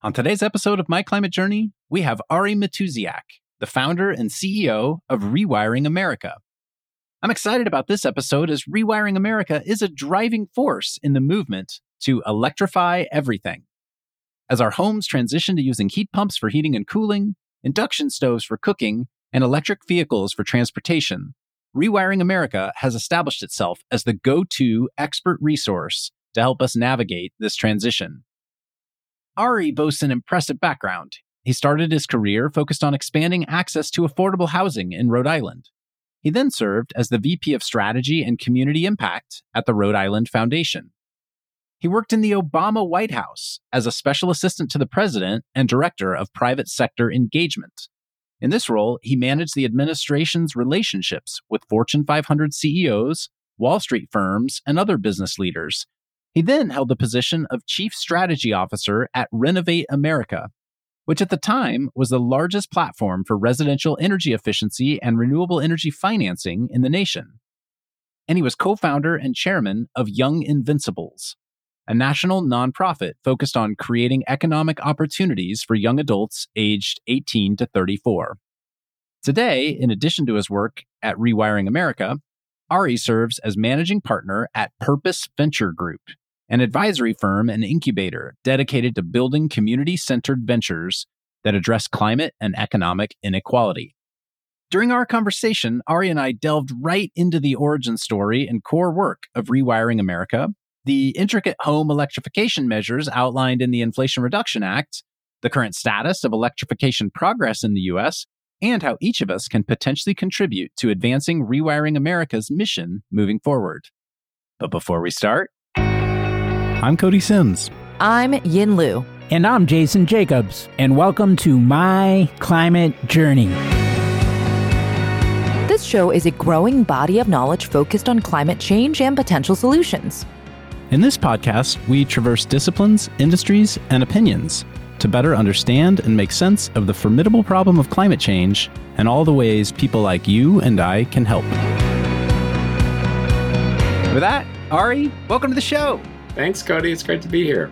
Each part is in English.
On today's episode of My Climate Journey, we have Ari Matusiak, the founder and CEO of Rewiring America. I'm excited about this episode as Rewiring America is a driving force in the movement to electrify everything. As our homes transition to using heat pumps for heating and cooling, induction stoves for cooking, and electric vehicles for transportation, Rewiring America has established itself as the go to expert resource to help us navigate this transition. Ari boasts an impressive background. He started his career focused on expanding access to affordable housing in Rhode Island. He then served as the VP of Strategy and Community Impact at the Rhode Island Foundation. He worked in the Obama White House as a special assistant to the president and director of private sector engagement. In this role, he managed the administration's relationships with Fortune 500 CEOs, Wall Street firms, and other business leaders, he then held the position of Chief Strategy Officer at Renovate America, which at the time was the largest platform for residential energy efficiency and renewable energy financing in the nation. And he was co founder and chairman of Young Invincibles, a national nonprofit focused on creating economic opportunities for young adults aged 18 to 34. Today, in addition to his work at Rewiring America, Ari serves as managing partner at Purpose Venture Group, an advisory firm and incubator dedicated to building community centered ventures that address climate and economic inequality. During our conversation, Ari and I delved right into the origin story and core work of Rewiring America, the intricate home electrification measures outlined in the Inflation Reduction Act, the current status of electrification progress in the U.S., and how each of us can potentially contribute to advancing Rewiring America's mission moving forward. But before we start, I'm Cody Simms. I'm Yin Lu. And I'm Jason Jacobs. And welcome to My Climate Journey. This show is a growing body of knowledge focused on climate change and potential solutions. In this podcast, we traverse disciplines, industries, and opinions to better understand and make sense of the formidable problem of climate change and all the ways people like you and I can help. With that, Ari, welcome to the show. Thanks, Cody. It's great to be here.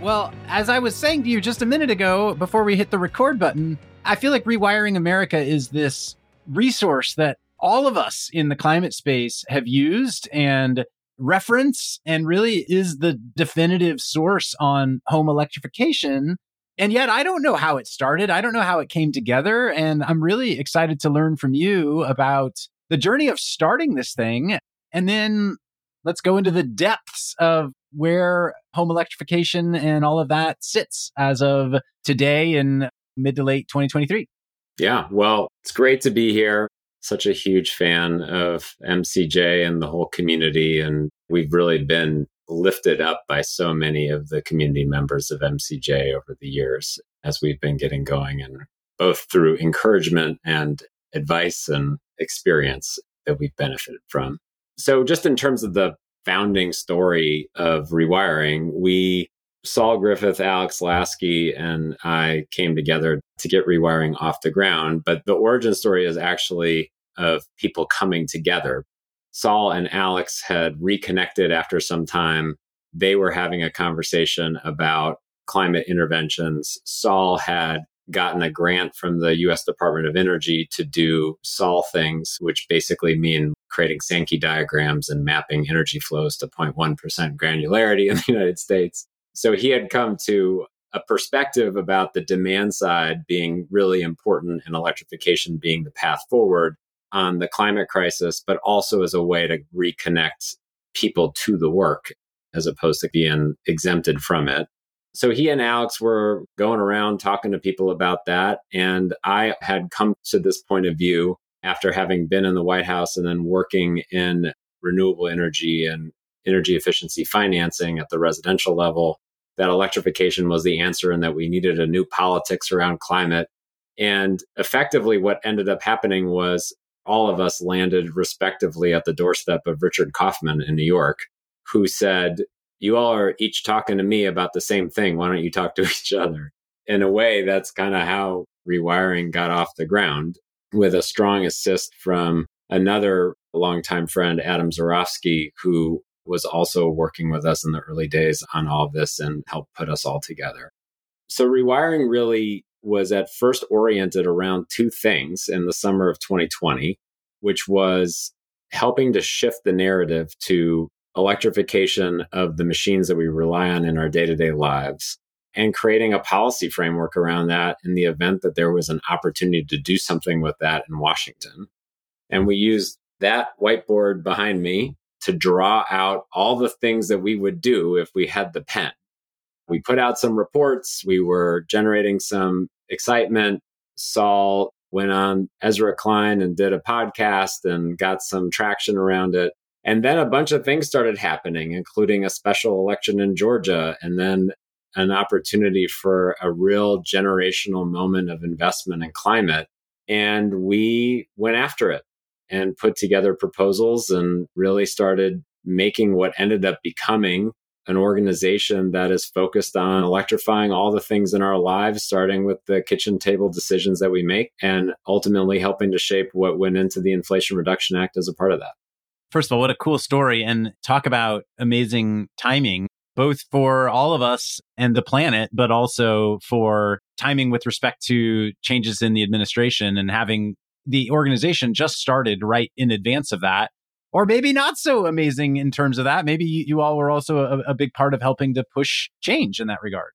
Well, as I was saying to you just a minute ago before we hit the record button, I feel like Rewiring America is this resource that all of us in the climate space have used and reference and really is the definitive source on home electrification and yet, I don't know how it started. I don't know how it came together. And I'm really excited to learn from you about the journey of starting this thing. And then let's go into the depths of where home electrification and all of that sits as of today in mid to late 2023. Yeah, well, it's great to be here. Such a huge fan of MCJ and the whole community. And we've really been lifted up by so many of the community members of MCJ over the years as we've been getting going, and both through encouragement and advice and experience that we've benefited from. So, just in terms of the founding story of rewiring, we Saul Griffith, Alex Laskey, and I came together to get rewiring off the ground. But the origin story is actually of people coming together Saul and Alex had reconnected after some time. They were having a conversation about climate interventions. Saul had gotten a grant from the US Department of Energy to do Saul things, which basically mean creating Sankey diagrams and mapping energy flows to 0.1% granularity in the United States. So he had come to a perspective about the demand side being really important and electrification being the path forward on the climate crisis, but also as a way to reconnect people to the work as opposed to being exempted from it. So he and Alex were going around talking to people about that. And I had come to this point of view after having been in the White House and then working in renewable energy and energy efficiency financing at the residential level that electrification was the answer and that we needed a new politics around climate. And effectively, what ended up happening was all of us landed respectively at the doorstep of Richard Kauffman in New York, who said, You all are each talking to me about the same thing. Why don't you talk to each other? In a way, that's kind of how rewiring got off the ground with a strong assist from another longtime friend, Adam Zurofsky, who was also working with us in the early days on all this and helped put us all together. So rewiring really was at first oriented around two things in the summer of 2020, which was helping to shift the narrative to electrification of the machines that we rely on in our day to day lives and creating a policy framework around that in the event that there was an opportunity to do something with that in Washington. And we used that whiteboard behind me to draw out all the things that we would do if we had the pen. We put out some reports, we were generating some excitement. Saul went on Ezra Klein and did a podcast and got some traction around it. And then a bunch of things started happening, including a special election in Georgia and then an opportunity for a real generational moment of investment in climate. And we went after it and put together proposals and really started making what ended up becoming an organization that is focused on electrifying all the things in our lives, starting with the kitchen table decisions that we make and ultimately helping to shape what went into the Inflation Reduction Act as a part of that. First of all, what a cool story and talk about amazing timing, both for all of us and the planet, but also for timing with respect to changes in the administration and having the organization just started right in advance of that or maybe not so amazing in terms of that. Maybe you, all were also a, a big part of helping to push change in that regard.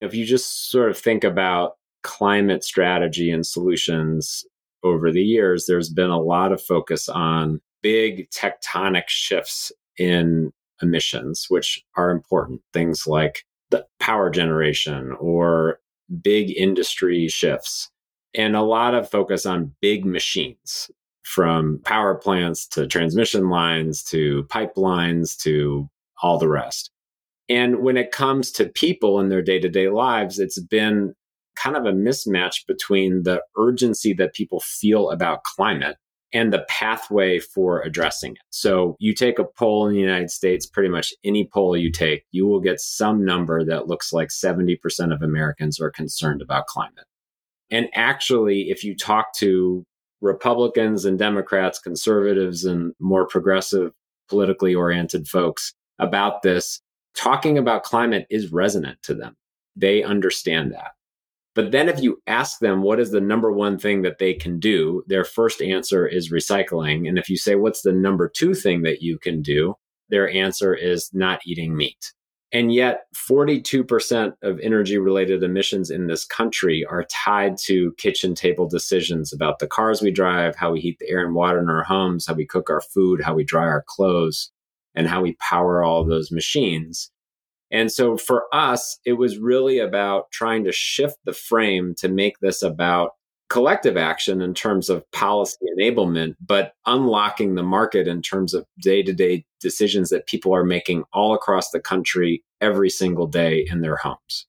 If you just sort of think about climate strategy and solutions over the years, there's been a lot of focus on big tectonic shifts in emissions, which are important. Things like the power generation or big industry shifts, and a lot of focus on big machines from power plants to transmission lines to pipelines to all the rest. And when it comes to people in their day to day lives, it's been kind of a mismatch between the urgency that people feel about climate and the pathway for addressing it. So you take a poll in the United States, pretty much any poll you take, you will get some number that looks like 70% of Americans are concerned about climate. And actually, if you talk to Republicans and Democrats, conservatives and more progressive, politically oriented folks about this, talking about climate is resonant to them. They understand that. But then if you ask them what is the number one thing that they can do, their first answer is recycling. And if you say, what's the number two thing that you can do? Their answer is not eating meat. And yet, 42% of energy related emissions in this country are tied to kitchen table decisions about the cars we drive, how we heat the air and water in our homes, how we cook our food, how we dry our clothes, and how we power all those machines. And so for us, it was really about trying to shift the frame to make this about collective action in terms of policy enablement, but unlocking the market in terms of day to day decisions that people are making all across the country every single day in their homes.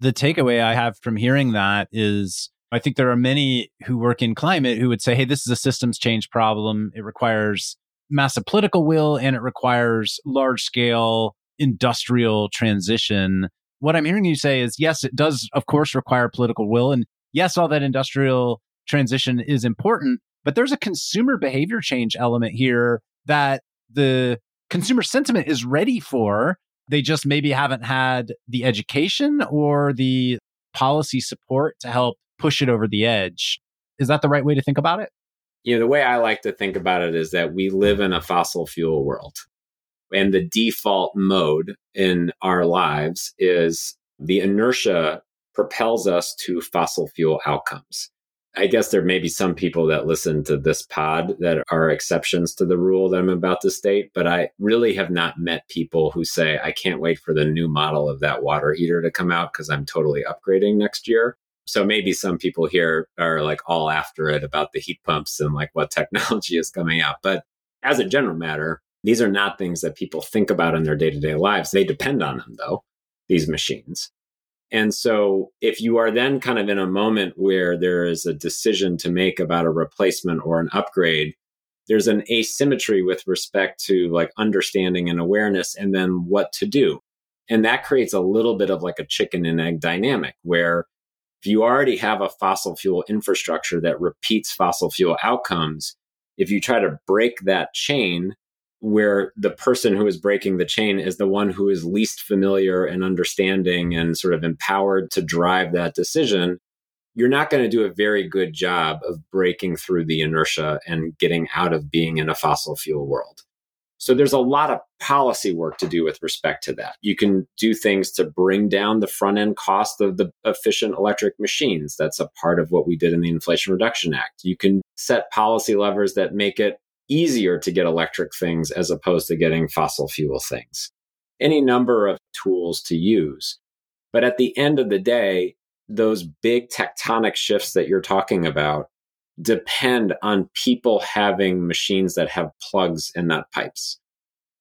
The takeaway I have from hearing that is I think there are many who work in climate who would say, hey, this is a systems change problem. It requires massive political will and it requires large scale industrial transition. What I'm hearing you say is, yes, it does, of course, require political will. And yes, all that industrial transition is important, but there's a consumer behavior change element here that the consumer sentiment is ready for. They just maybe haven't had the education or the policy support to help push it over the edge. Is that the right way to think about it? You know, the way I like to think about it is that we live in a fossil fuel world. And the default mode in our lives is the inertia propels us to fossil fuel outcomes. I guess there may be some people that listen to this pod that are exceptions to the rule that I'm about to state, but I really have not met people who say, I can't wait for the new model of that water heater to come out because I'm totally upgrading next year. So maybe some people here are like all after it about the heat pumps and like what technology is coming out. But as a general matter, these are not things that people think about in their day to day lives. They depend on them, though, these machines. And so if you are then kind of in a moment where there is a decision to make about a replacement or an upgrade, there's an asymmetry with respect to like understanding and awareness and then what to do. And that creates a little bit of like a chicken and egg dynamic where if you already have a fossil fuel infrastructure that repeats fossil fuel outcomes, if you try to break that chain, where the person who is breaking the chain is the one who is least familiar and understanding and sort of empowered to drive that decision, you're not going to do a very good job of breaking through the inertia and getting out of being in a fossil fuel world. So there's a lot of policy work to do with respect to that. You can do things to bring down the front end cost of the efficient electric machines. That's a part of what we did in the Inflation Reduction Act. You can set policy levers that make it easier to get electric things as opposed to getting fossil fuel things. Any number of tools to use. But at the end of the day, those big tectonic shifts that you're talking about depend on people having machines that have plugs and not pipes.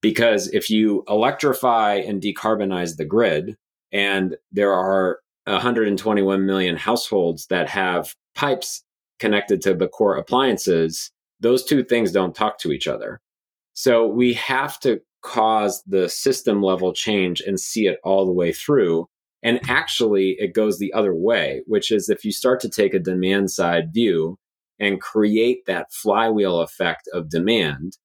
Because if you electrify and decarbonize the grid, and there are 121 million households that have pipes connected to the core appliances, those two things don't talk to each other. So we have to cause the system level change and see it all the way through. And actually, it goes the other way, which is if you start to take a demand side view and create that flywheel effect of demand,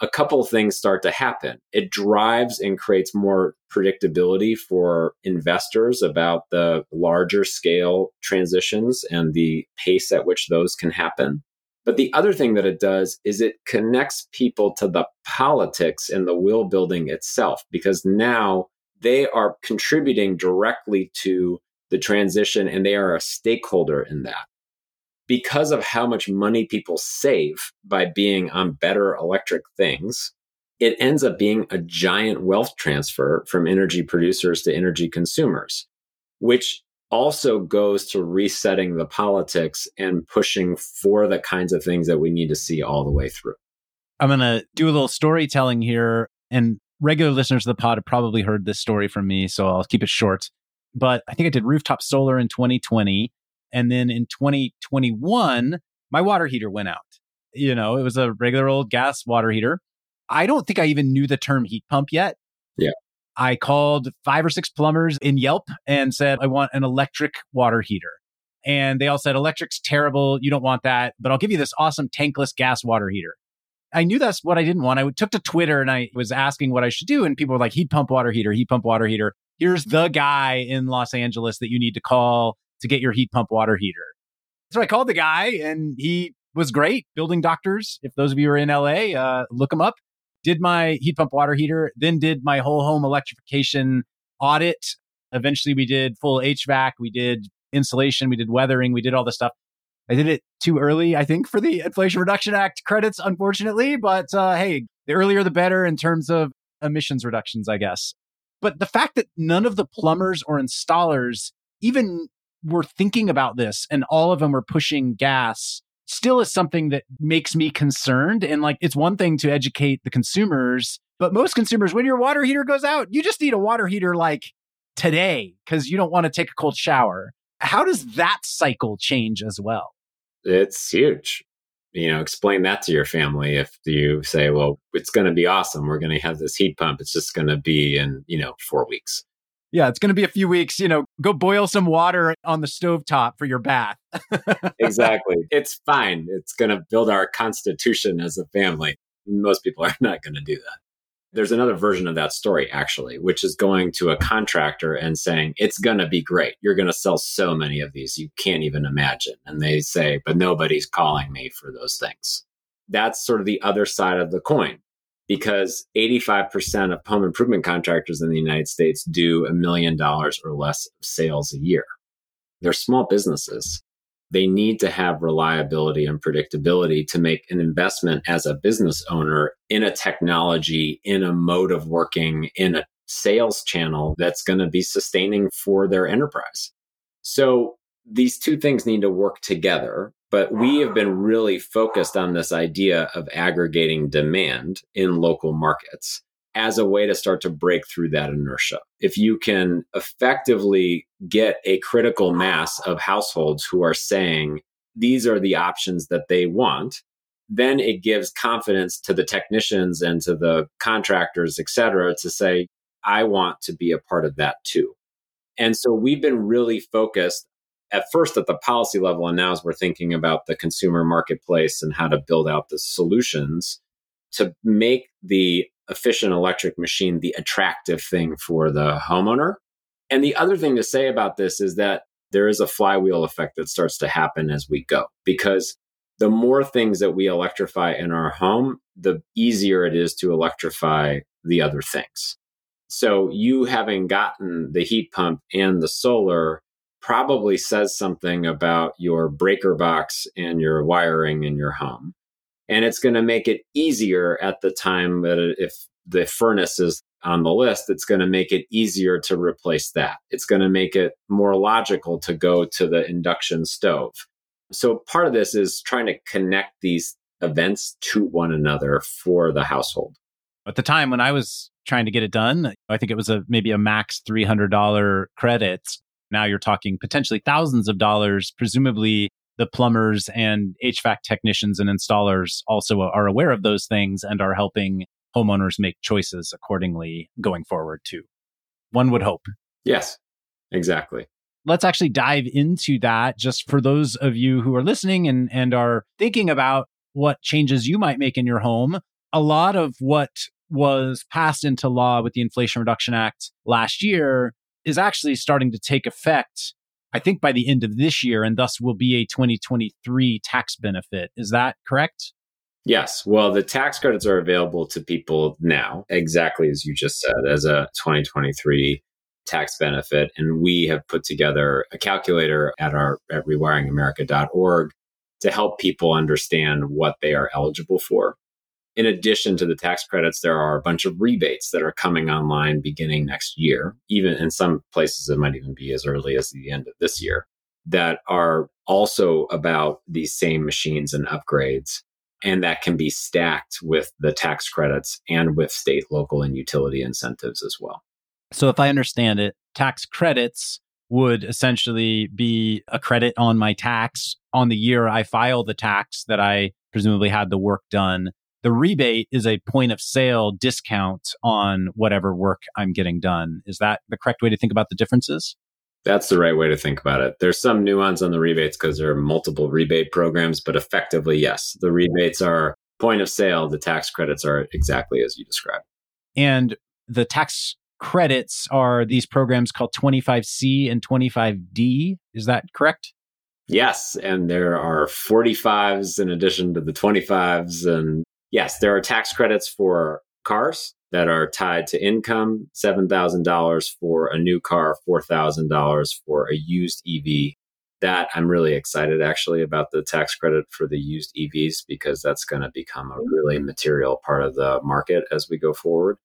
a couple things start to happen. It drives and creates more predictability for investors about the larger scale transitions and the pace at which those can happen. But the other thing that it does is it connects people to the politics and the will building itself, because now they are contributing directly to the transition and they are a stakeholder in that. Because of how much money people save by being on better electric things, it ends up being a giant wealth transfer from energy producers to energy consumers, which also goes to resetting the politics and pushing for the kinds of things that we need to see all the way through. I'm going to do a little storytelling here. And regular listeners of the pod have probably heard this story from me, so I'll keep it short. But I think I did rooftop solar in 2020. And then in 2021, my water heater went out. You know, it was a regular old gas water heater. I don't think I even knew the term heat pump yet. Yeah. I called five or six plumbers in Yelp and said, I want an electric water heater. And they all said, electric's terrible. You don't want that, but I'll give you this awesome tankless gas water heater. I knew that's what I didn't want. I took to Twitter and I was asking what I should do. And people were like, heat pump water heater, heat pump water heater. Here's the guy in Los Angeles that you need to call to get your heat pump water heater. So I called the guy and he was great. Building doctors. If those of you are in LA, uh, look him up did my heat pump water heater, then did my whole home electrification audit. Eventually, we did full HVAC, we did insulation, we did weathering, we did all this stuff. I did it too early, I think, for the Inflation Reduction Act credits, unfortunately. But uh, hey, the earlier the better in terms of emissions reductions, I guess. But the fact that none of the plumbers or installers even were thinking about this and all of them were pushing gas still is something that makes me concerned. And like, it's one thing to educate the consumers, but most consumers, when your water heater goes out, you just need a water heater like today because you don't want to take a cold shower. How does that cycle change as well? It's huge. You know, explain that to your family if you say, well, it's going to be awesome. We're going to have this heat pump. It's just going to be in, you know, four weeks. Yeah, it's going to be a few weeks. You know, go boil some water on the stove top for your bath. exactly. It's fine. It's going to build our constitution as a family. Most people are not going to do that. There's another version of that story, actually, which is going to a contractor and saying, It's going to be great. You're going to sell so many of these, you can't even imagine. And they say, But nobody's calling me for those things. That's sort of the other side of the coin because 85% of home improvement contractors in the United States do a million dollars or less of sales a year. They're small businesses. They need to have reliability and predictability to make an investment as a business owner in a technology, in a mode of working, in a sales channel that's going to be sustaining for their enterprise. So these two things need to work together. But we have been really focused on this idea of aggregating demand in local markets as a way to start to break through that inertia. If you can effectively get a critical mass of households who are saying these are the options that they want, then it gives confidence to the technicians and to the contractors, et cetera, to say, I want to be a part of that too. And so we've been really focused at first at the policy level, and now as we're thinking about the consumer marketplace and how to build out the solutions to make the efficient electric machine the attractive thing for the homeowner. And the other thing to say about this is that there is a flywheel effect that starts to happen as we go because the more things that we electrify in our home, the easier it is to electrify the other things. So, you having gotten the heat pump and the solar probably says something about your breaker box and your wiring in your home. And it's going to make it easier at the time that if the furnace is on the list, it's going to make it easier to replace that. It's going to make it more logical to go to the induction stove. So part of this is trying to connect these events to one another for the household. At the time when I was trying to get it done, I think it was a maybe a max $300 credit. Now you're talking potentially thousands of dollars. Presumably the plumbers and HVAC technicians and installers also are aware of those things and are helping homeowners make choices accordingly going forward too. One would hope. Yes, exactly. Let's actually dive into that just for those of you who are listening and, and are thinking about what changes you might make in your home. A lot of what was passed into law with the Inflation Reduction Act last year is actually starting to take effect, I think, by the end of this year, and thus will be a 2023 tax benefit. Is that correct? Yes. Well, the tax credits are available to people now, exactly as you just said, as a 2023 tax benefit. And we have put together a calculator at our at rewiringamerica.org to help people understand what they are eligible for. In addition to the tax credits, there are a bunch of rebates that are coming online beginning next year. Even in some places, it might even be as early as the end of this year, that are also about these same machines and upgrades. And that can be stacked with the tax credits and with state, local, and utility incentives as well. So, if I understand it, tax credits would essentially be a credit on my tax on the year I file the tax that I presumably had the work done. The rebate is a point of sale discount on whatever work I'm getting done. Is that the correct way to think about the differences? That's the right way to think about it. There's some nuance on the rebates because there are multiple rebate programs, but effectively, yes, the rebates are point of sale. The tax credits are exactly as you described. And the tax credits are these programs called 25C and 25D. Is that correct? Yes. And there are 45s in addition to the 25s. And yes, there are tax credits for cars that are tied to income $7,000 for a new car, $4,000 for a used EV. That I'm really excited actually about the tax credit for the used EVs because that's going to become a really material part of the market as we go forward.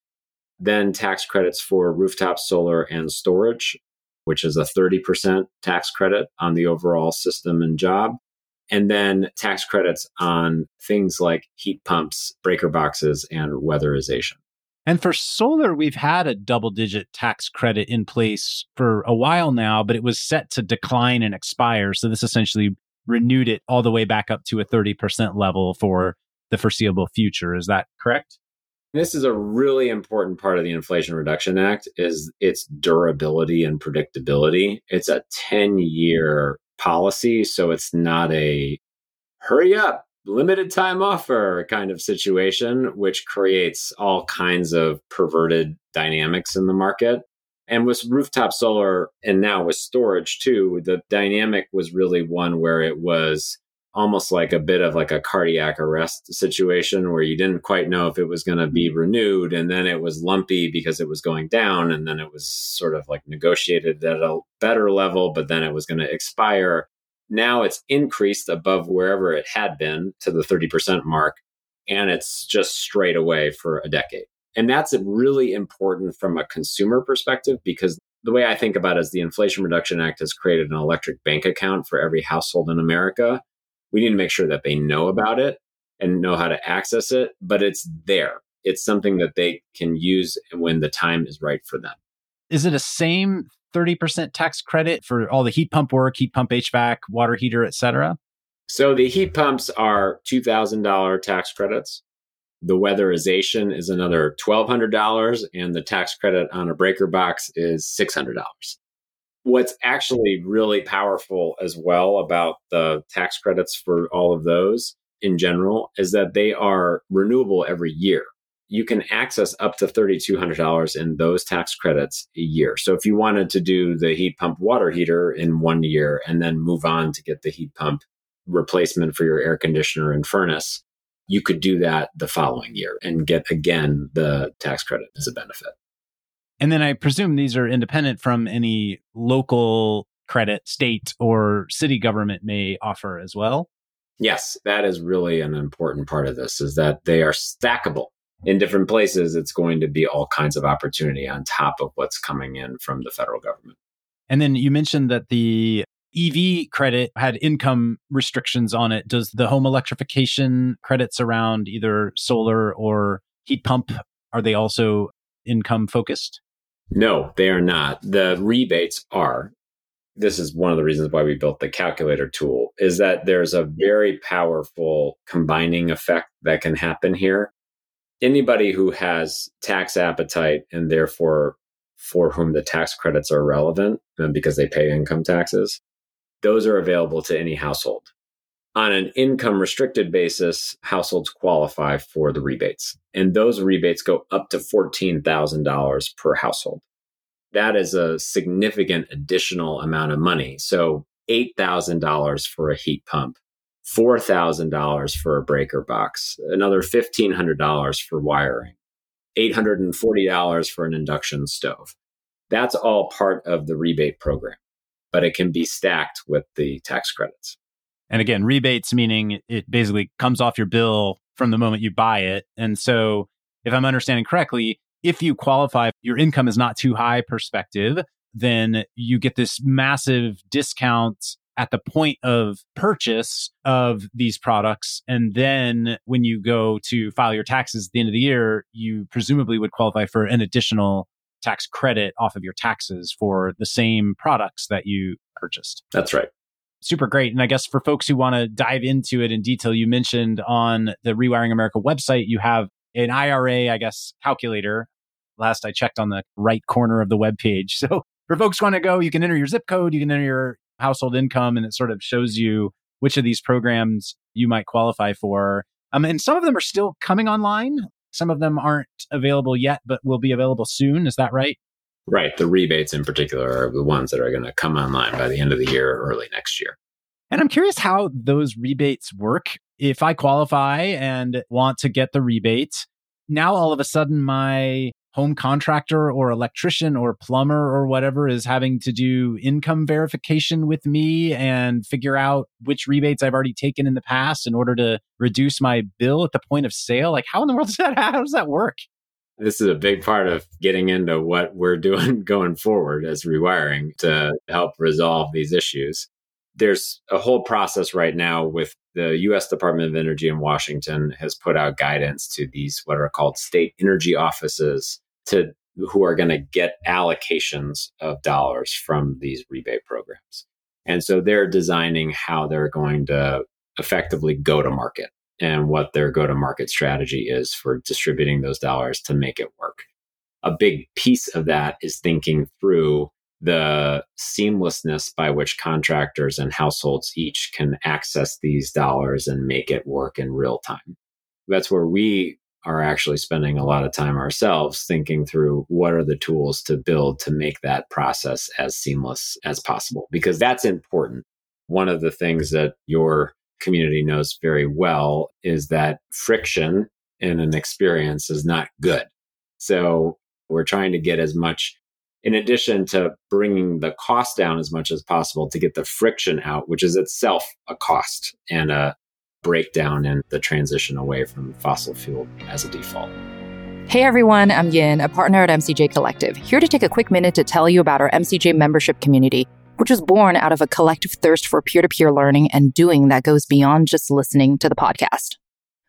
Then tax credits for rooftop solar and storage, which is a 30% tax credit on the overall system and job and then tax credits on things like heat pumps, breaker boxes, and weatherization. And for solar, we've had a double digit tax credit in place for a while now, but it was set to decline and expire. So this essentially renewed it all the way back up to a 30% level for the foreseeable future. Is that correct? This is a really important part of the Inflation Reduction Act is its durability and predictability. It's a 10 year policy. So it's not a hurry up, limited time offer kind of situation, which creates all kinds of perverted dynamics in the market. And with rooftop solar and now with storage too, the dynamic was really one where it was almost like a bit of like a cardiac arrest situation where you didn't quite know if it was going to be mm-hmm. renewed and then it was lumpy because it was going down and then it was sort of like negotiated at a better level but then it was going to expire now it's increased above wherever it had been to the 30% mark and it's just straight away for a decade and that's really important from a consumer perspective because the way I think about it is the Inflation Reduction Act has created an electric bank account for every household in America we need to make sure that they know about it and know how to access it, but it's there. It's something that they can use when the time is right for them. Is it a same 30% tax credit for all the heat pump work, heat pump HVAC, water heater, etc.? So the heat pumps are $2,000 tax credits. The weatherization is another $1,200, and the tax credit on a breaker box is $600. What's actually really powerful as well about the tax credits for all of those in general is that they are renewable every year. you can access up to $3,200 in those tax credits a year. So if you wanted to do the heat pump water heater in one year and then move on to get the heat pump replacement for your air conditioner and furnace, you could do that the following year and get again the tax credit as a benefit. And then I presume these are independent from any local credit state or city government may offer as well. Yes, that is really an important part of this is that they are stackable. In different places, it's going to be all kinds of opportunity on top of what's coming in from the federal government. And then you mentioned that the EV credit had income restrictions on it. Does the home electrification credits around either solar or heat pump are they also income focused? No, they are not. The rebates are. This is one of the reasons why we built the calculator tool is that there's a very powerful combining effect that can happen here. Anybody who has tax appetite and therefore for whom the tax credits are relevant uh, because they pay income taxes, those are available to any household. On an income restricted basis, households qualify for the rebates, and those rebates go up to $14,000 per household. That is a significant additional amount of money. So, $8,000 for a heat pump, $4,000 for a breaker box, another $1,500 for wiring, $840 for an induction stove. That's all part of the rebate program but it can be stacked with the tax credits. And again, rebates meaning it basically comes off your bill from the moment you buy it. And so, if I'm understanding correctly, if you qualify, your income is not too high perspective, then you get this massive discount at the point of purchase of these products. And then when you go to file your taxes at the end of the year, you presumably would qualify for an additional tax credit off of your taxes for the same products that you purchased. That's right. Super great. And I guess for folks who want to dive into it in detail, you mentioned on the Rewiring America website, you have an IRA, I guess, calculator. Last I checked on the right corner of the web page. So for folks who want to go, you can enter your zip code, you can enter your household income, and it sort of shows you which of these programs you might qualify for. Um, and some of them are still coming online. Some of them aren't available yet, but will be available soon. Is that right? Right. The rebates in particular are the ones that are going to come online by the end of the year or early next year. And I'm curious how those rebates work. If I qualify and want to get the rebate, now all of a sudden my home contractor or electrician or plumber or whatever is having to do income verification with me and figure out which rebates I've already taken in the past in order to reduce my bill at the point of sale. Like, how in the world does that, how does that work? This is a big part of getting into what we're doing going forward as rewiring to help resolve these issues. There's a whole process right now with the US Department of Energy in Washington has put out guidance to these what are called state energy offices to who are going to get allocations of dollars from these rebate programs. And so they're designing how they're going to effectively go to market and what their go to market strategy is for distributing those dollars to make it work. A big piece of that is thinking through the seamlessness by which contractors and households each can access these dollars and make it work in real time. That's where we are actually spending a lot of time ourselves thinking through what are the tools to build to make that process as seamless as possible, because that's important. One of the things that your community knows very well is that friction in an experience is not good. So we're trying to get as much, in addition to bringing the cost down as much as possible, to get the friction out, which is itself a cost and a breakdown in the transition away from fossil fuel as a default. Hey everyone, I'm Yin, a partner at MCJ Collective, here to take a quick minute to tell you about our MCJ membership community, which was born out of a collective thirst for peer to peer learning and doing that goes beyond just listening to the podcast.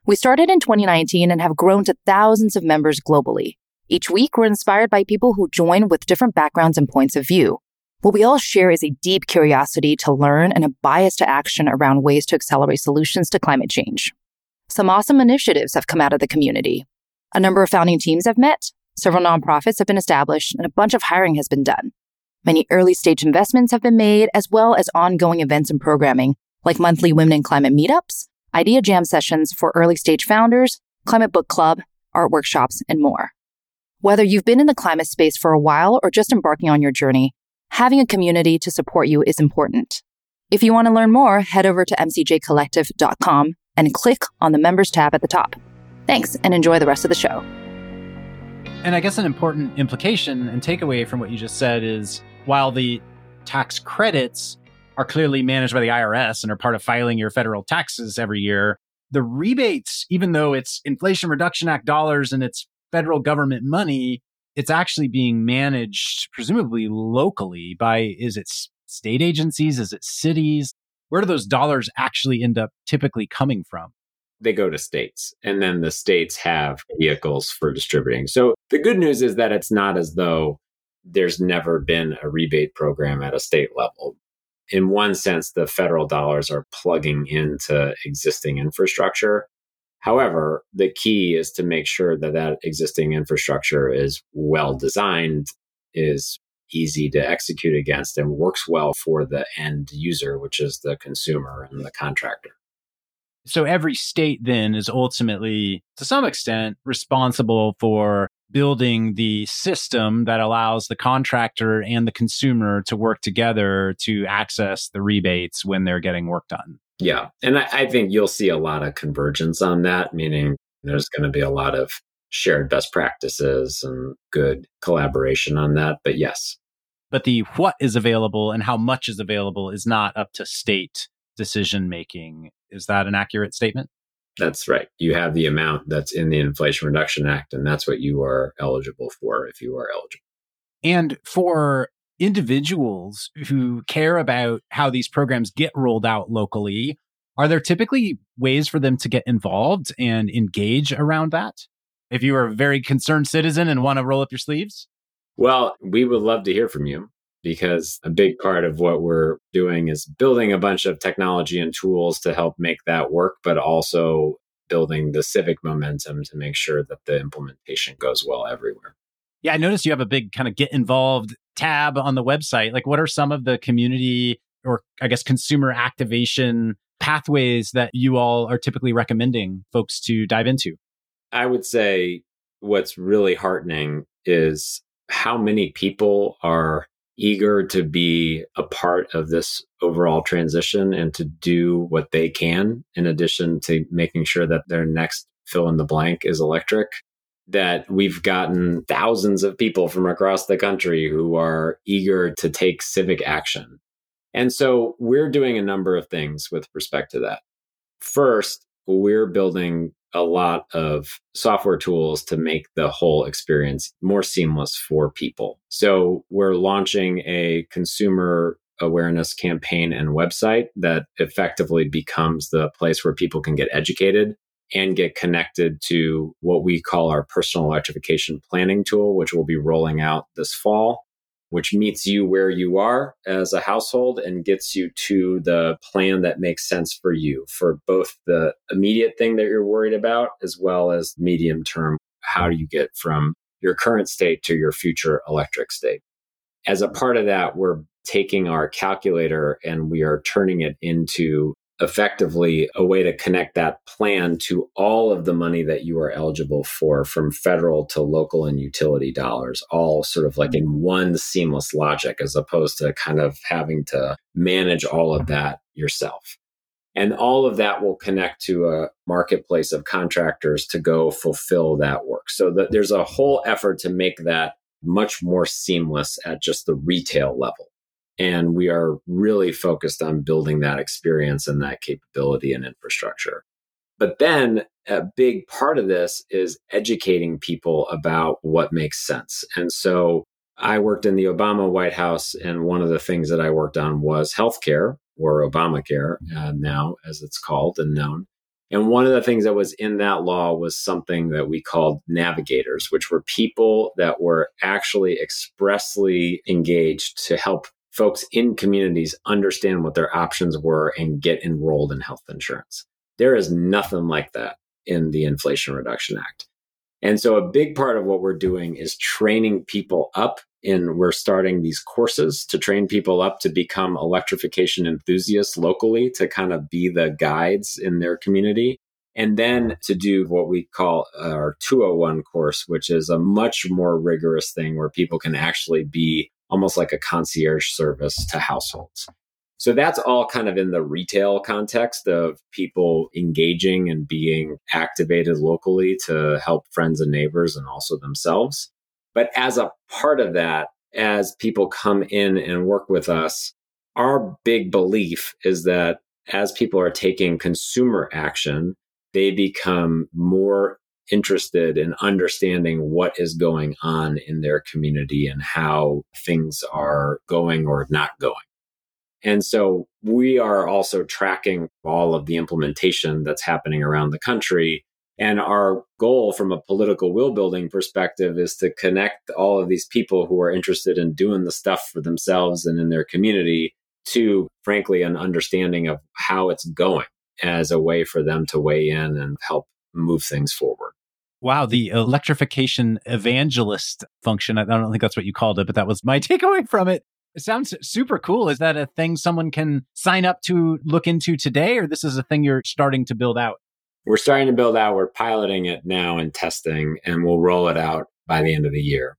We started in 2019 and have grown to thousands of members globally. Each week, we're inspired by people who join with different backgrounds and points of view. What we all share is a deep curiosity to learn and a bias to action around ways to accelerate solutions to climate change. Some awesome initiatives have come out of the community. A number of founding teams have met, several nonprofits have been established, and a bunch of hiring has been done. Many early stage investments have been made, as well as ongoing events and programming, like monthly Women in Climate meetups, idea jam sessions for early stage founders, Climate Book Club, art workshops, and more. Whether you've been in the climate space for a while or just embarking on your journey, having a community to support you is important. If you want to learn more, head over to mcjcollective.com and click on the members tab at the top. Thanks and enjoy the rest of the show. And I guess an important implication and takeaway from what you just said is while the tax credits are clearly managed by the IRS and are part of filing your federal taxes every year, the rebates, even though it's Inflation Reduction Act dollars and it's federal government money, it's actually being managed presumably locally by is it state agencies? Is it cities? Where do those dollars actually end up typically coming from? They go to states, and then the states have vehicles for distributing. So the good news is that it's not as though there's never been a rebate program at a state level. In one sense, the federal dollars are plugging into existing infrastructure. However, the key is to make sure that that existing infrastructure is well designed, is easy to execute against, and works well for the end user, which is the consumer and the contractor. So every state then is ultimately, to some extent, responsible for building the system that allows the contractor and the consumer to work together to access the rebates when they're getting work done. Yeah. And I, I think you'll see a lot of convergence on that, meaning there's going to be a lot of shared best practices and good collaboration on that. But yes. But the what is available and how much is available is not up to state decision making. Is that an accurate statement? That's right. You have the amount that's in the Inflation Reduction Act, and that's what you are eligible for if you are eligible. And for individuals who care about how these programs get rolled out locally, are there typically ways for them to get involved and engage around that? If you are a very concerned citizen and want to roll up your sleeves? Well, we would love to hear from you because a big part of what we're doing is building a bunch of technology and tools to help make that work, but also building the civic momentum to make sure that the implementation goes well everywhere. Yeah, I noticed you have a big kind of get involved tab on the website. Like, what are some of the community or I guess consumer activation pathways that you all are typically recommending folks to dive into? I would say what's really heartening is how many people are eager to be a part of this overall transition and to do what they can in addition to making sure that their next fill in the blank is electric that we've gotten thousands of people from across the country who are eager to take civic action. And so we're doing a number of things with respect to that. First, we're building a lot of software tools to make the whole experience more seamless for people. So we're launching a consumer awareness campaign and website that effectively becomes the place where people can get educated and get connected to what we call our personal electrification planning tool, which we'll be rolling out this fall, which meets you where you are as a household and gets you to the plan that makes sense for you for both the immediate thing that you're worried about as well as medium term. How do you get from your current state to your future electric state? As a part of that, we're taking our calculator and we are turning it into effectively a way to connect that plan to all of the money that you are eligible for from federal to local and utility dollars, all sort of like mm-hmm. in one seamless logic, as opposed to kind of having to manage all of that yourself. And all of that will connect to a marketplace of contractors to go fulfill that work. So that there's a whole effort to make that much more seamless at just the retail level. And we are really focused on building that experience and that capability and infrastructure. But then a big part of this is educating people about what makes sense. And so I worked in the Obama White House, and one of the things that I worked on was healthcare or Obamacare uh, now, as it's called and known. And one of the things that was in that law was something that we called navigators, which were people that were actually expressly engaged to help folks in communities understand what their options were and get enrolled in health insurance. There is nothing like that in the Inflation Reduction Act. And so a big part of what we're doing is training people up in we're starting these courses to train people up to become electrification enthusiasts locally to kind of be the guides in their community and then to do what we call our 201 course, which is a much more rigorous thing where people can actually be almost like a concierge service to households. So that's all kind of in the retail context of people engaging and being activated locally to help friends and neighbors and also themselves. But as a part of that, as people come in and work with us, our big belief is that as people are taking consumer action, they become more interested in understanding what is going on in their community and how things are going or not going. And so we are also tracking all of the implementation that's happening around the country. And our goal from a political will building perspective is to connect all of these people who are interested in doing the stuff for themselves and in their community to, frankly, an understanding of how it's going as a way for them to weigh in and help move things forward. Wow, the electrification evangelist function. I don't think that's what you called it, but that was my takeaway from it. It sounds super cool. Is that a thing someone can sign up to look into today, or this is a thing you're starting to build out? We're starting to build out. We're piloting it now and testing, and we'll roll it out by the end of the year.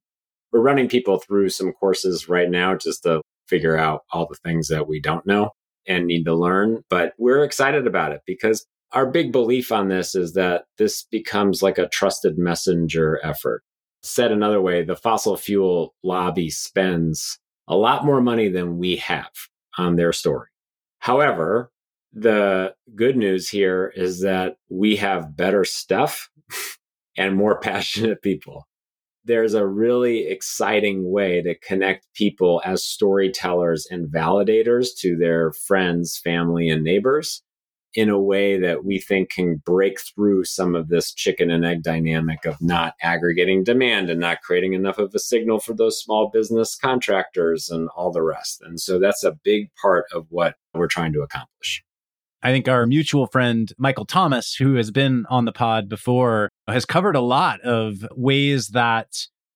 We're running people through some courses right now just to figure out all the things that we don't know and need to learn. But we're excited about it because our big belief on this is that this becomes like a trusted messenger effort. Said another way, the fossil fuel lobby spends a lot more money than we have on their story. However, the good news here is that we have better stuff and more passionate people there's a really exciting way to connect people as storytellers and validators to their friends, family, and neighbors in a way that we think can break through some of this chicken and egg dynamic of not aggregating demand and not creating enough of a signal for those small business contractors and all the rest. And so that's a big part of what we're trying to accomplish. I think our mutual friend, Michael Thomas, who has been on the pod before, has covered a lot of ways that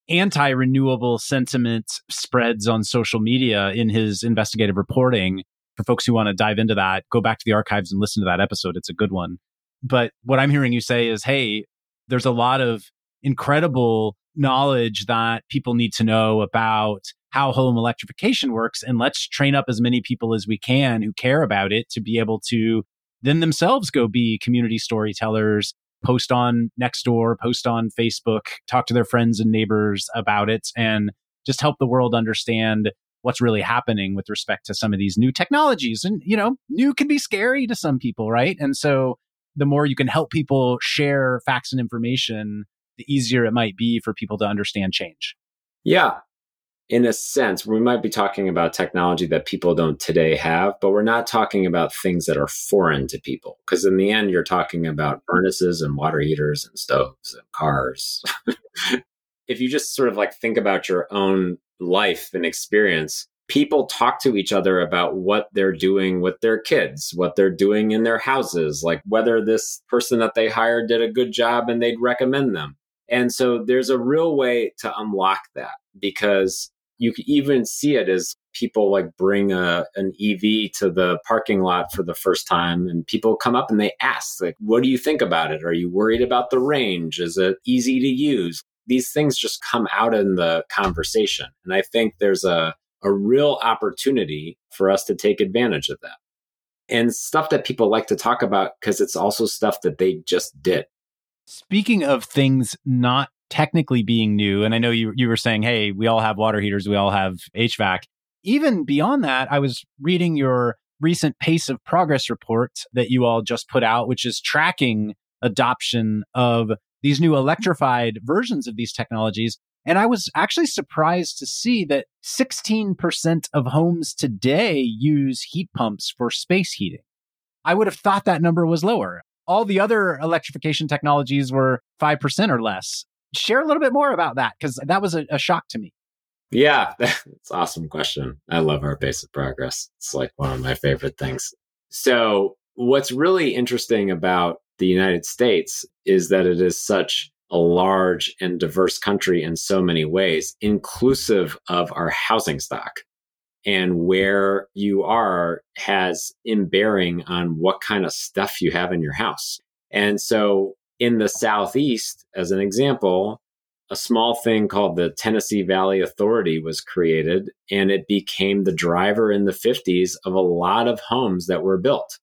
anti renewable sentiment spreads on social media in his investigative reporting. For folks who want to dive into that, go back to the archives and listen to that episode. It's a good one. But what I'm hearing you say is hey, there's a lot of incredible knowledge that people need to know about how home electrification works. And let's train up as many people as we can who care about it to be able to then themselves go be community storytellers, post on Nextdoor, post on Facebook, talk to their friends and neighbors about it, and just help the world understand what's really happening with respect to some of these new technologies. And, you know, new can be scary to some people, right? And so the more you can help people share facts and information, the easier it might be for people to understand change. Yeah in a sense, we might be talking about technology that people don't today have, but we're not talking about things that are foreign to people. Because in the end, you're talking about furnaces and water heaters and stoves and cars. if you just sort of like think about your own life and experience, people talk to each other about what they're doing with their kids, what they're doing in their houses, like whether this person that they hired did a good job and they'd recommend them. And so there's a real way to unlock that because you can even see it as people like bring a an EV to the parking lot for the first time and people come up and they ask like what do you think about it? Are you worried about the range? Is it easy to use these things just come out in the conversation. And i think there's a a real opportunity for us to take advantage of that. And stuff that people like to talk about because it's also stuff that they just did. Speaking of things not technically being new, and I know you you were saying, hey, we all have water heaters, we all have HVAC. Even beyond that, I was reading your recent pace of progress report that you all just put out, which is tracking adoption of these new electrified versions of these technologies. And I was actually surprised to see that 16% of homes today use heat pumps for space heating. I would have thought that number was lower. All the other electrification technologies were 5% or less share a little bit more about that because that was a, a, shock to me. Yeah, it's awesome question. I love our pace of progress. It's like one of my favorite things. So, what's really interesting about the United States is that it is such a large and diverse country in so many ways, inclusive of our housing stock. And where you are has in bearing on what kind of stuff you have in your house. And so in the Southeast, as an example, a small thing called the Tennessee Valley Authority was created, and it became the driver in the 50s of a lot of homes that were built.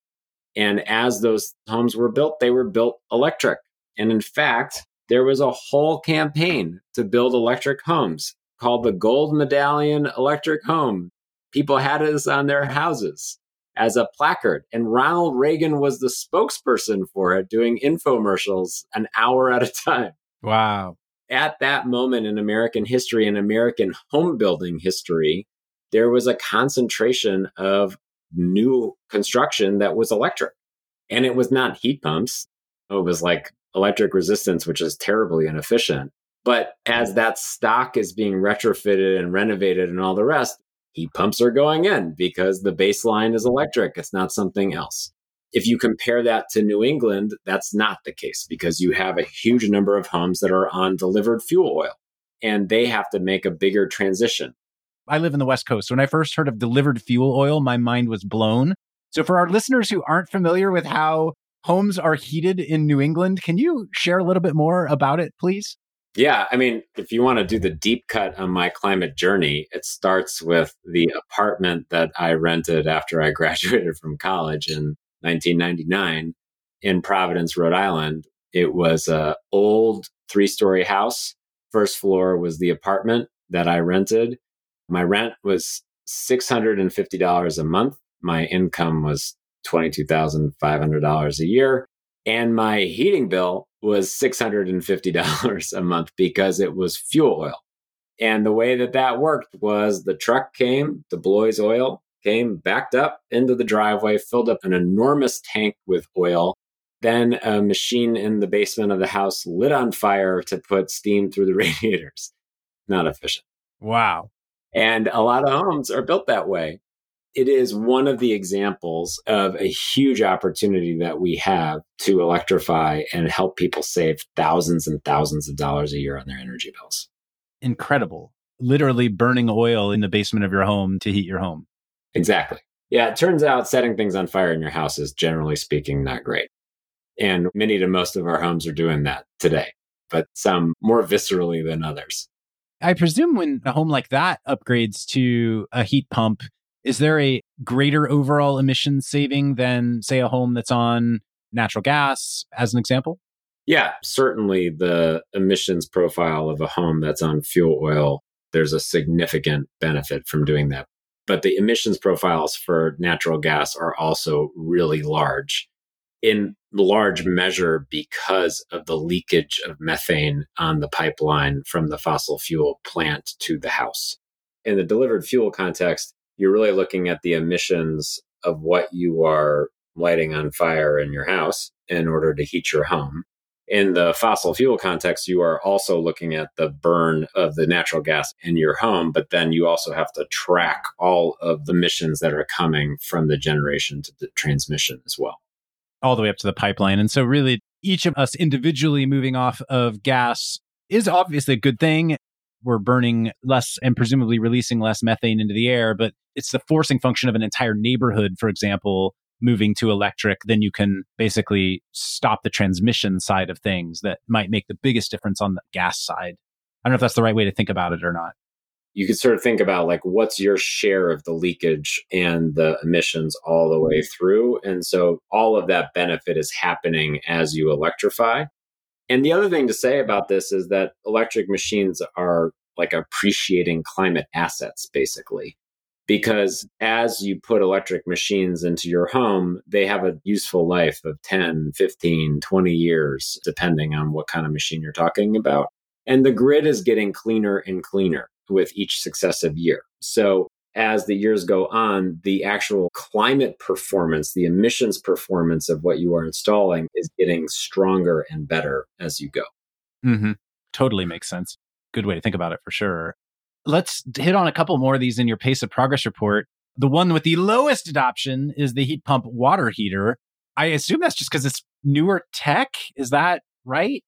And as those homes were built, they were built electric. And in fact, there was a whole campaign to build electric homes called the Gold Medallion Electric Home. People had this on their houses as a placard. And Ronald Reagan was the spokesperson for it, doing infomercials an hour at a time. Wow. At that moment in American history and American home building history, there was a concentration of new construction that was electric. And it was not heat pumps. It was like electric resistance, which is terribly inefficient. But as that stock is being retrofitted and renovated and all the rest, heat pumps are going in because the baseline is electric. It's not something else. If you compare that to New England, that's not the case because you have a huge number of homes that are on delivered fuel oil and they have to make a bigger transition. I live in the West Coast. When I first heard of delivered fuel oil, my mind was blown. So, for our listeners who aren't familiar with how homes are heated in New England, can you share a little bit more about it, please? Yeah, I mean, if you want to do the deep cut on my climate journey, it starts with the apartment that I rented after I graduated from college in 1999 in Providence, Rhode Island. It was a old three-story house. First floor was the apartment that I rented. My rent was $650 a month. My income was $22,500 a year. And my heating bill was $650 a month because it was fuel oil. And the way that that worked was the truck came, the Blois oil came, backed up into the driveway, filled up an enormous tank with oil. Then a machine in the basement of the house lit on fire to put steam through the radiators. Not efficient. Wow. And a lot of homes are built that way it is one of the examples of a huge opportunity that we have to electrify and help people save thousands and thousands of dollars a year on their energy bills. Incredible. Literally burning oil in the basement of your home to heat your home. Exactly. Yeah, it turns out setting things on fire in your house is generally speaking not great. And many to most of our homes are doing that today, but some more viscerally than others. I presume when a home like that upgrades to a heat pump, is there a greater overall emission saving than, say, a home that's on natural gas, as an example? Yeah, certainly the emissions profile of a home that's on fuel oil, there's a significant benefit from doing that. But the emissions profiles for natural gas are also really large in large measure because of the leakage of methane on the pipeline from the fossil fuel plant to the house. In the delivered fuel context, you're really looking at the emissions of what you are lighting on fire in your house in order to heat your home. In the fossil fuel context, you are also looking at the burn of the natural gas in your home, but then you also have to track all of the emissions that are coming from the generation to the transmission as well. All the way up to the pipeline. And so, really, each of us individually moving off of gas is obviously a good thing we're burning less and presumably releasing less methane into the air, but it's the forcing function of an entire neighborhood, for example, moving to electric, then you can basically stop the transmission side of things that might make the biggest difference on the gas side. I don't know if that's the right way to think about it or not. You could sort of think about like what's your share of the leakage and the emissions all the way mm-hmm. through. And so all of that benefit is happening as you electrify. And the other thing to say about this is that electric machines are like appreciating climate assets, basically. Because as you put electric machines into your home, they have a useful life of 10, 15, 20 years, depending on what kind of machine you're talking about. And the grid is getting cleaner and cleaner with each successive year. So as the years go on, the actual climate performance, the emissions performance of what you are installing is getting stronger and better as you go. Mm-hmm. Totally makes sense. Good way to think about it for sure. Let's hit on a couple more of these in your pace of progress report. The one with the lowest adoption is the heat pump water heater. I assume that's just because it's newer tech. Is that right?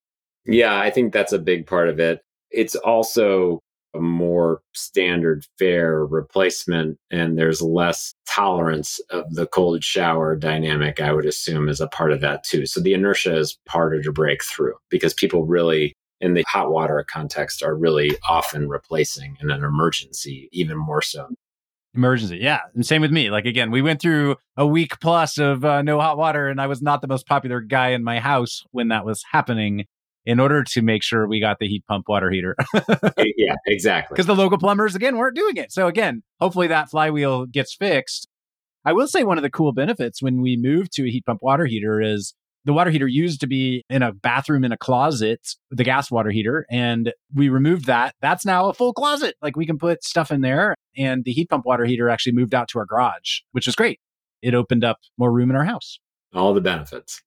Yeah, I think that's a big part of it. It's also a more standard fare replacement and there's less tolerance of the cold shower dynamic, I would assume, is a part of that too. So the inertia is harder to break through because people really, in the hot water context, are really often replacing in an emergency, even more so. Emergency, yeah. And same with me. Like, again, we went through a week plus of uh, no hot water, and I was not the most popular guy in my house when that was happening in order to make sure we got the heat pump water heater. Eh, yeah, exactly. Because the local plumbers, again, weren't doing it. So, again, hopefully that flywheel gets fixed. I will say one of the cool benefits when we moved to a heat pump water heater is the water heater used to be in a bathroom in a closet, the gas water heater, and we removed that. That's now a full closet. Like we can put stuff in there. And the heat pump water heater actually moved out to our garage, which is great. It opened up more room in our house. All the benefits.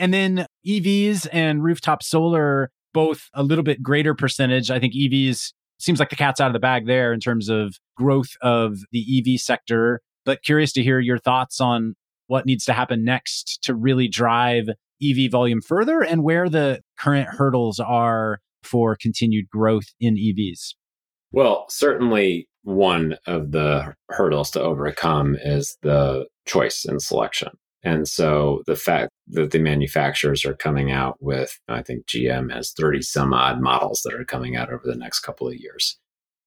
And then EVs and rooftop solar, both a little bit greater percentage. I think EVs seems like the cat's out of the bag there in terms of growth of the EV sector. But curious to hear your thoughts on what needs to happen next to really drive EV volume further and where the current hurdles are for continued growth in EVs. Well, certainly one of the hurdles to overcome is the choice and selection. And so the fact that the manufacturers are coming out with, I think GM has 30 some odd models that are coming out over the next couple of years.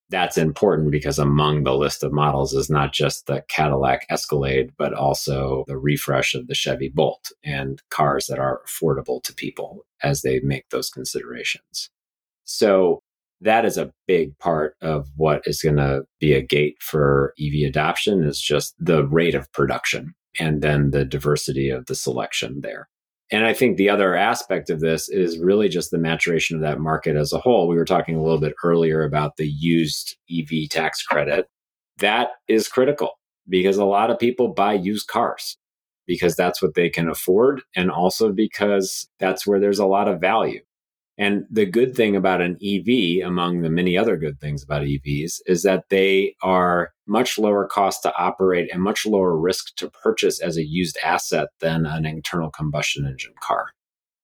That's important because among the list of models is not just the Cadillac Escalade, but also the refresh of the Chevy Bolt and cars that are affordable to people as they make those considerations. So that is a big part of what is going to be a gate for EV adoption is just the rate of production and then the diversity of the selection there. And I think the other aspect of this is really just the maturation of that market as a whole. We were talking a little bit earlier about the used EV tax credit. That is critical because a lot of people buy used cars because that's what they can afford and also because that's where there's a lot of value. And the good thing about an EV, among the many other good things about EVs, is that they are much lower cost to operate and much lower risk to purchase as a used asset than an internal combustion engine car.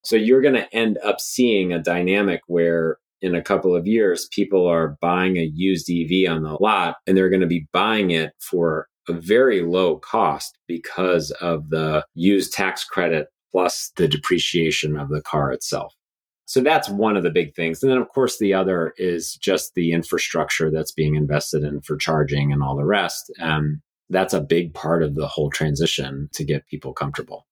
So you're going to end up seeing a dynamic where in a couple of years, people are buying a used EV on the lot and they're going to be buying it for a very low cost because of the used tax credit plus the depreciation of the car itself. So that's one of the big things. And then, of course, the other is just the infrastructure that's being invested in for charging and all the rest. Um, that's a big part of the whole transition to get people comfortable.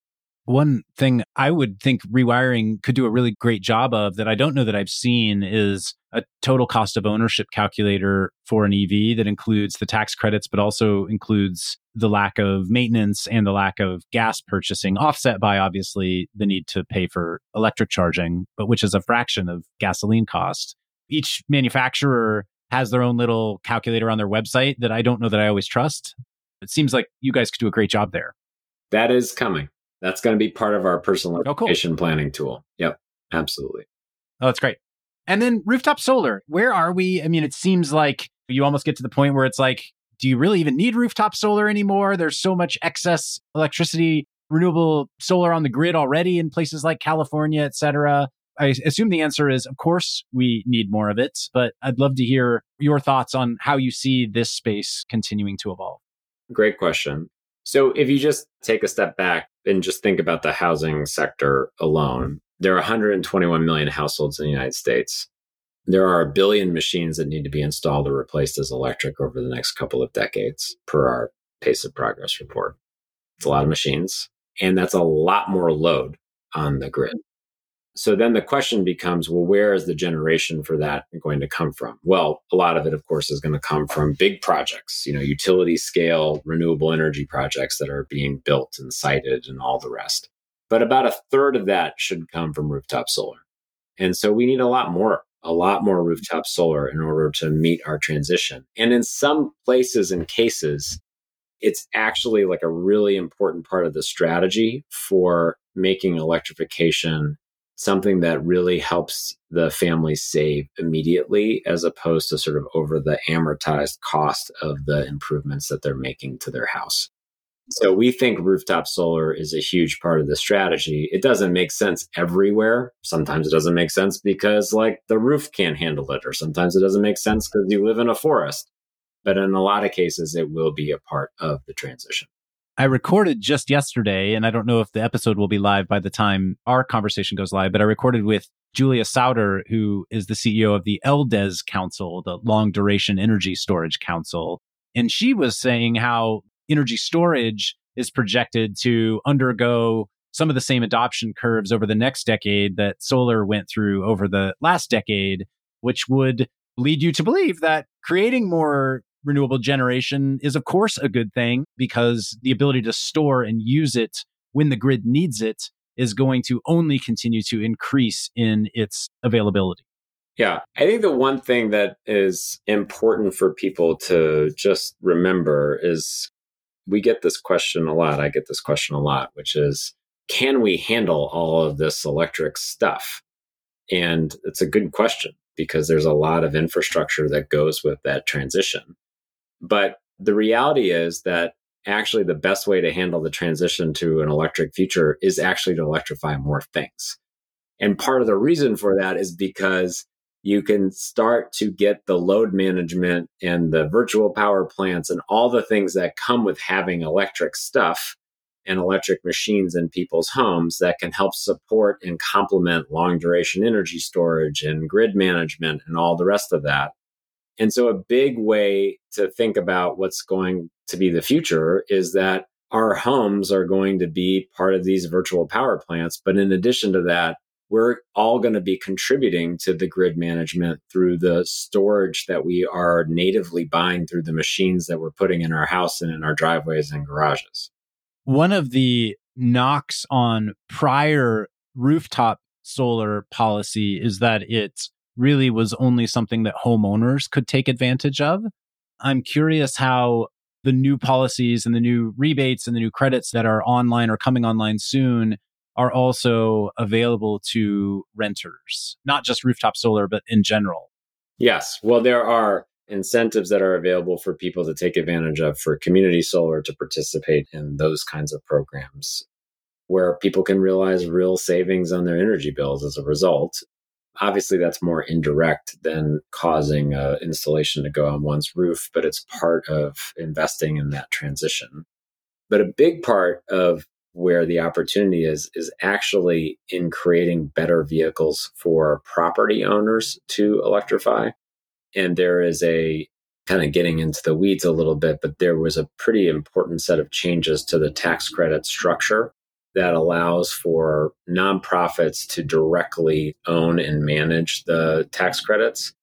One thing I would think rewiring could do a really great job of that I don't know that I've seen is a total cost of ownership calculator for an EV that includes the tax credits, but also includes the lack of maintenance and the lack of gas purchasing, offset by obviously the need to pay for electric charging, but which is a fraction of gasoline cost. Each manufacturer has their own little calculator on their website that I don't know that I always trust. It seems like you guys could do a great job there. That is coming. That's going to be part of our personal oh, cool. planning tool. Yep, absolutely. Oh, that's great. And then rooftop solar, where are we? I mean, it seems like you almost get to the point where it's like, do you really even need rooftop solar anymore? There's so much excess electricity, renewable solar on the grid already in places like California, et cetera. I assume the answer is, of course, we need more of it, but I'd love to hear your thoughts on how you see this space continuing to evolve. Great question. So, if you just take a step back and just think about the housing sector alone, there are 121 million households in the United States. There are a billion machines that need to be installed or replaced as electric over the next couple of decades, per our pace of progress report. It's a lot of machines, and that's a lot more load on the grid. So then the question becomes well, where is the generation for that going to come from? Well, a lot of it, of course, is going to come from big projects, you know, utility scale renewable energy projects that are being built and sited and all the rest. But about a third of that should come from rooftop solar. And so we need a lot more, a lot more rooftop solar in order to meet our transition. And in some places and cases, it's actually like a really important part of the strategy for making electrification something that really helps the family save immediately as opposed to sort of over the amortized cost of the improvements that they're making to their house. So we think rooftop solar is a huge part of the strategy. It doesn't make sense everywhere. Sometimes it doesn't make sense because like the roof can't handle it, or sometimes it doesn't make sense because you live in a forest. But in a lot of cases, it will be a part of the transition. I recorded just yesterday, and I don't know if the episode will be live by the time our conversation goes live, but I recorded with Julia Souder, who is the CEO of the LDES Council, the Long Duration Energy Storage Council. And she was saying how energy storage is projected to undergo some of the same adoption curves over the next decade that solar went through over the last decade, which would lead you to believe that creating more renewable generation is, of course, a good thing because the ability to store and use it when the grid needs it is going to only continue to increase in its availability. Yeah, I think the one thing that is important for people to just remember is we get this question a lot. I get this question a lot, which is can we handle all of this electric stuff? And it's a good question because there's a lot of infrastructure that goes with that transition. But the reality is that actually the best way to handle the transition to an electric future is actually to electrify more things. And part of the reason for that is because you can start to get the load management and the virtual power plants and all the things that come with having electric stuff and electric machines in people's homes that can help support and complement long duration energy storage and grid management and all the rest of that. And so, a big way to think about what's going to be the future is that our homes are going to be part of these virtual power plants. But in addition to that, we're all going to be contributing to the grid management through the storage that we are natively buying through the machines that we're putting in our house and in our driveways and garages. One of the knocks on prior rooftop solar policy is that it's really was only something that homeowners could take advantage of. I'm curious how the new policies and the new rebates and the new credits that are online or coming online soon are also available to renters, not just rooftop solar, but in general. Yes. Well, there are incentives that are available for people to take advantage of for community solar to participate in those kinds of programs where people can realize real savings on their energy bills as a result. Obviously, that's more indirect than causing installation to go on one's roof, but it's part of investing in that transition. But a big part of where the opportunity is, is actually in creating better vehicles for property owners to electrify. And there is a kind of getting into the weeds a little bit, but there was a pretty important set of changes to the tax credit structure that allows for nonprofits to directly own and manage the tax credits.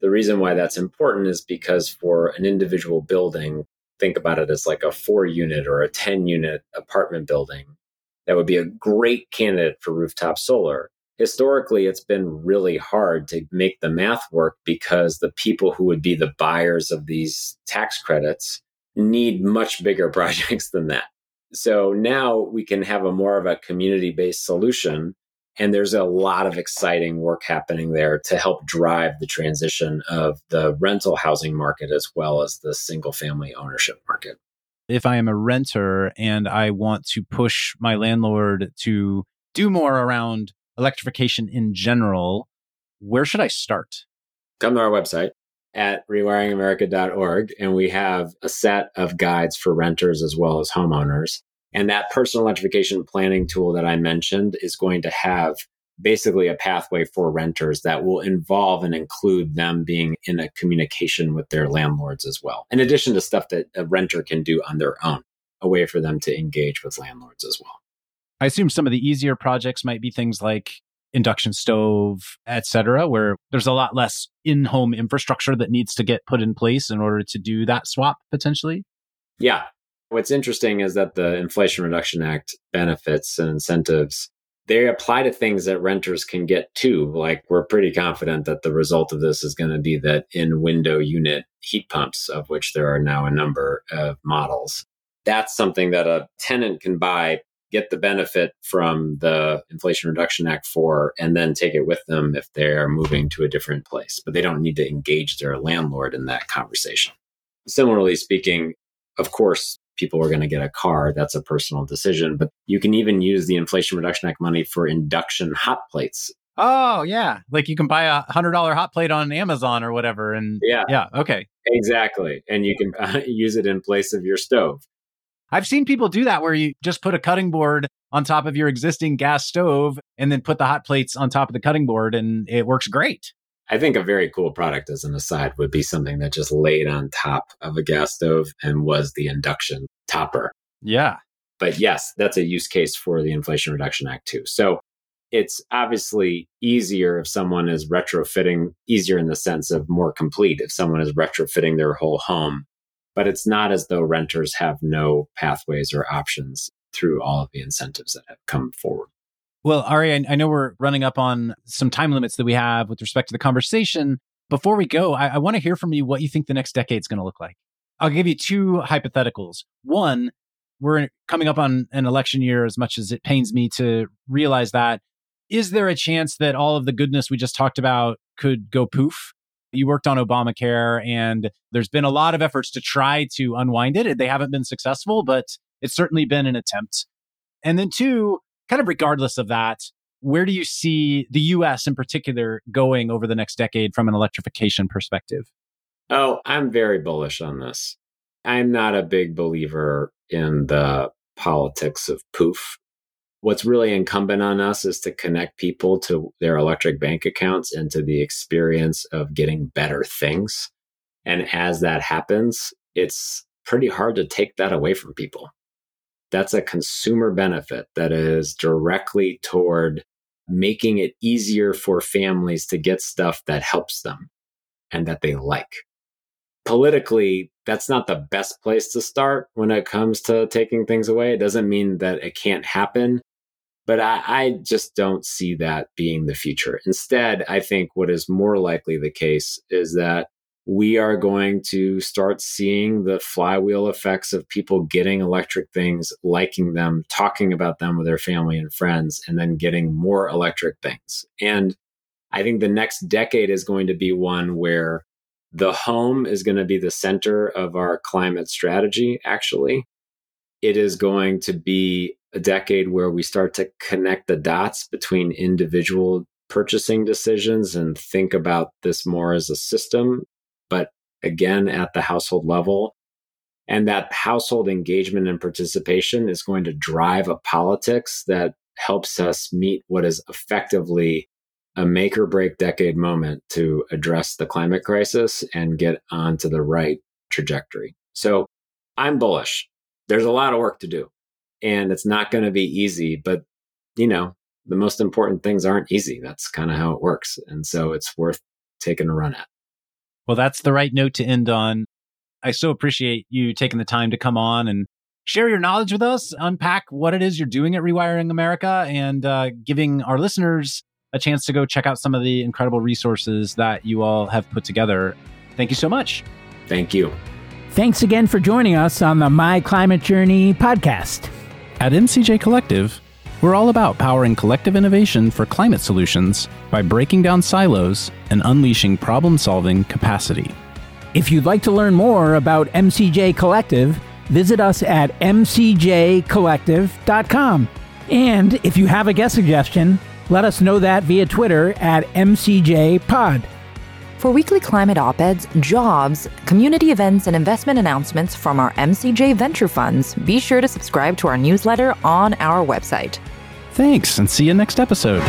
The reason why that's important is because for an individual building, think about it as like a four unit or a 10 unit apartment building that would be a great candidate for rooftop solar. Historically, it's been really hard to make the math work because the people who would be the buyers of these tax credits need much bigger projects than that. So now we can have a more of a community based solution. And there's a lot of exciting work happening there to help drive the transition of the rental housing market as well as the single family ownership market. If I am a renter and I want to push my landlord to do more around electrification in general, where should I start? Come to our website at rewiringamerica.org, and we have a set of guides for renters as well as homeowners. And that personal electrification planning tool that I mentioned is going to have basically a pathway for renters that will involve and include them being in a communication with their landlords as well, in addition to stuff that a renter can do on their own, a way for them to engage with landlords as well. I assume some of the easier projects might be things like induction stove, etc., where there's a lot less in-home infrastructure that needs to get put in place in order to do that swap potentially. Yeah. What's interesting is that the Inflation Reduction Act benefits and incentives they apply to things that renters can get too. Like we're pretty confident that the result of this is going to be that in window unit heat pumps, of which there are now a number of models. That's something that a tenant can buy get the benefit from the Inflation Reduction Act for, and then take it with them if they are moving to a different place. But they don't need to engage their landlord in that conversation. Similarly speaking, of course, people are going to get a car, that's a personal decision. But you can even use the Inflation Reduction Act money for induction hot plates. Oh, yeah. Like you can buy a $100 hot plate on Amazon or whatever. And yeah, yeah, okay. Exactly. And you can uh, use it in place of your stove. I've seen people do that where you just put a cutting board on top of your existing gas stove and then put the hot plates on top of the cutting board and it works great. I think a very cool product as an aside would be something that just laid on top of a gas stove and was the induction topper. Yeah. But yes, that's a use case for the Inflation Reduction Act too. So it's obviously easier if someone is retrofitting, easier in the sense of more complete if someone is retrofitting their whole home. But it's not as though renters have no pathways or options through all of the incentives that have come forward. Well, Ari, I, I know we're running up on some time limits that we have with respect to the conversation. Before we go, I, I want to hear from you what you think the next decade is going to look like. I'll give you two hypotheticals. One, we're coming up on an election year as much as it pains me to realize that. Is there a chance that all of the goodness we just talked about could go poof? You worked on Obamacare, and there's been a lot of efforts to try to unwind it. They haven't been successful, but it's certainly been an attempt. And then, two, kind of regardless of that, where do you see the US in particular going over the next decade from an electrification perspective? Oh, I'm very bullish on this. I'm not a big believer in the politics of poof. What's really incumbent on us is to connect people to their electric bank accounts and to the experience of getting better things. And as that happens, it's pretty hard to take that away from people that's a consumer benefit that is directly toward making it easier for families to get stuff that helps them and that they like. Politically, that's not the best place to start when it comes to taking things away. It doesn't mean that it can't happen, but I, I, just don't see that being the future. Instead, I think what is more likely the case is that we are going to start seeing the flywheel effects of people getting electric things, liking them, talking about them with their family and friends, and then getting more electric things. And I think the next decade is going to be one where the home is going to be the center of our climate strategy, actually. It is going to be a decade where we start to connect the dots between individual purchasing decisions and think about this more as a system but again at the household level. And that household engagement and participation is going to drive a politics that helps us meet what is effectively a make or break decade moment to address the climate crisis and get onto the right trajectory. So I'm bullish. There's a lot of work to do and it's not going to be easy, but you know, the most important things aren't easy. That's kind of how it works. And so it's worth taking a run at. Well, that's the right note to end on. I so appreciate you taking the time to come on and share your knowledge with us, unpack what it is you're doing at Rewiring America, and uh, giving our listeners a chance to go check out some of the incredible resources that you all have put together. Thank you so much. Thank you. Thanks again for joining us on the My Climate Journey podcast. At MCJ Collective, we're all about powering collective innovation for climate solutions by breaking down silos and unleashing problem solving capacity. If you'd like to learn more about MCJ Collective, visit us at mcjcollective.com. And if you have a guest suggestion, let us know that via Twitter at MCJPod. For weekly climate op eds, jobs, community events, and investment announcements from our MCJ venture funds, be sure to subscribe to our newsletter on our website. Thanks, and see you next episode.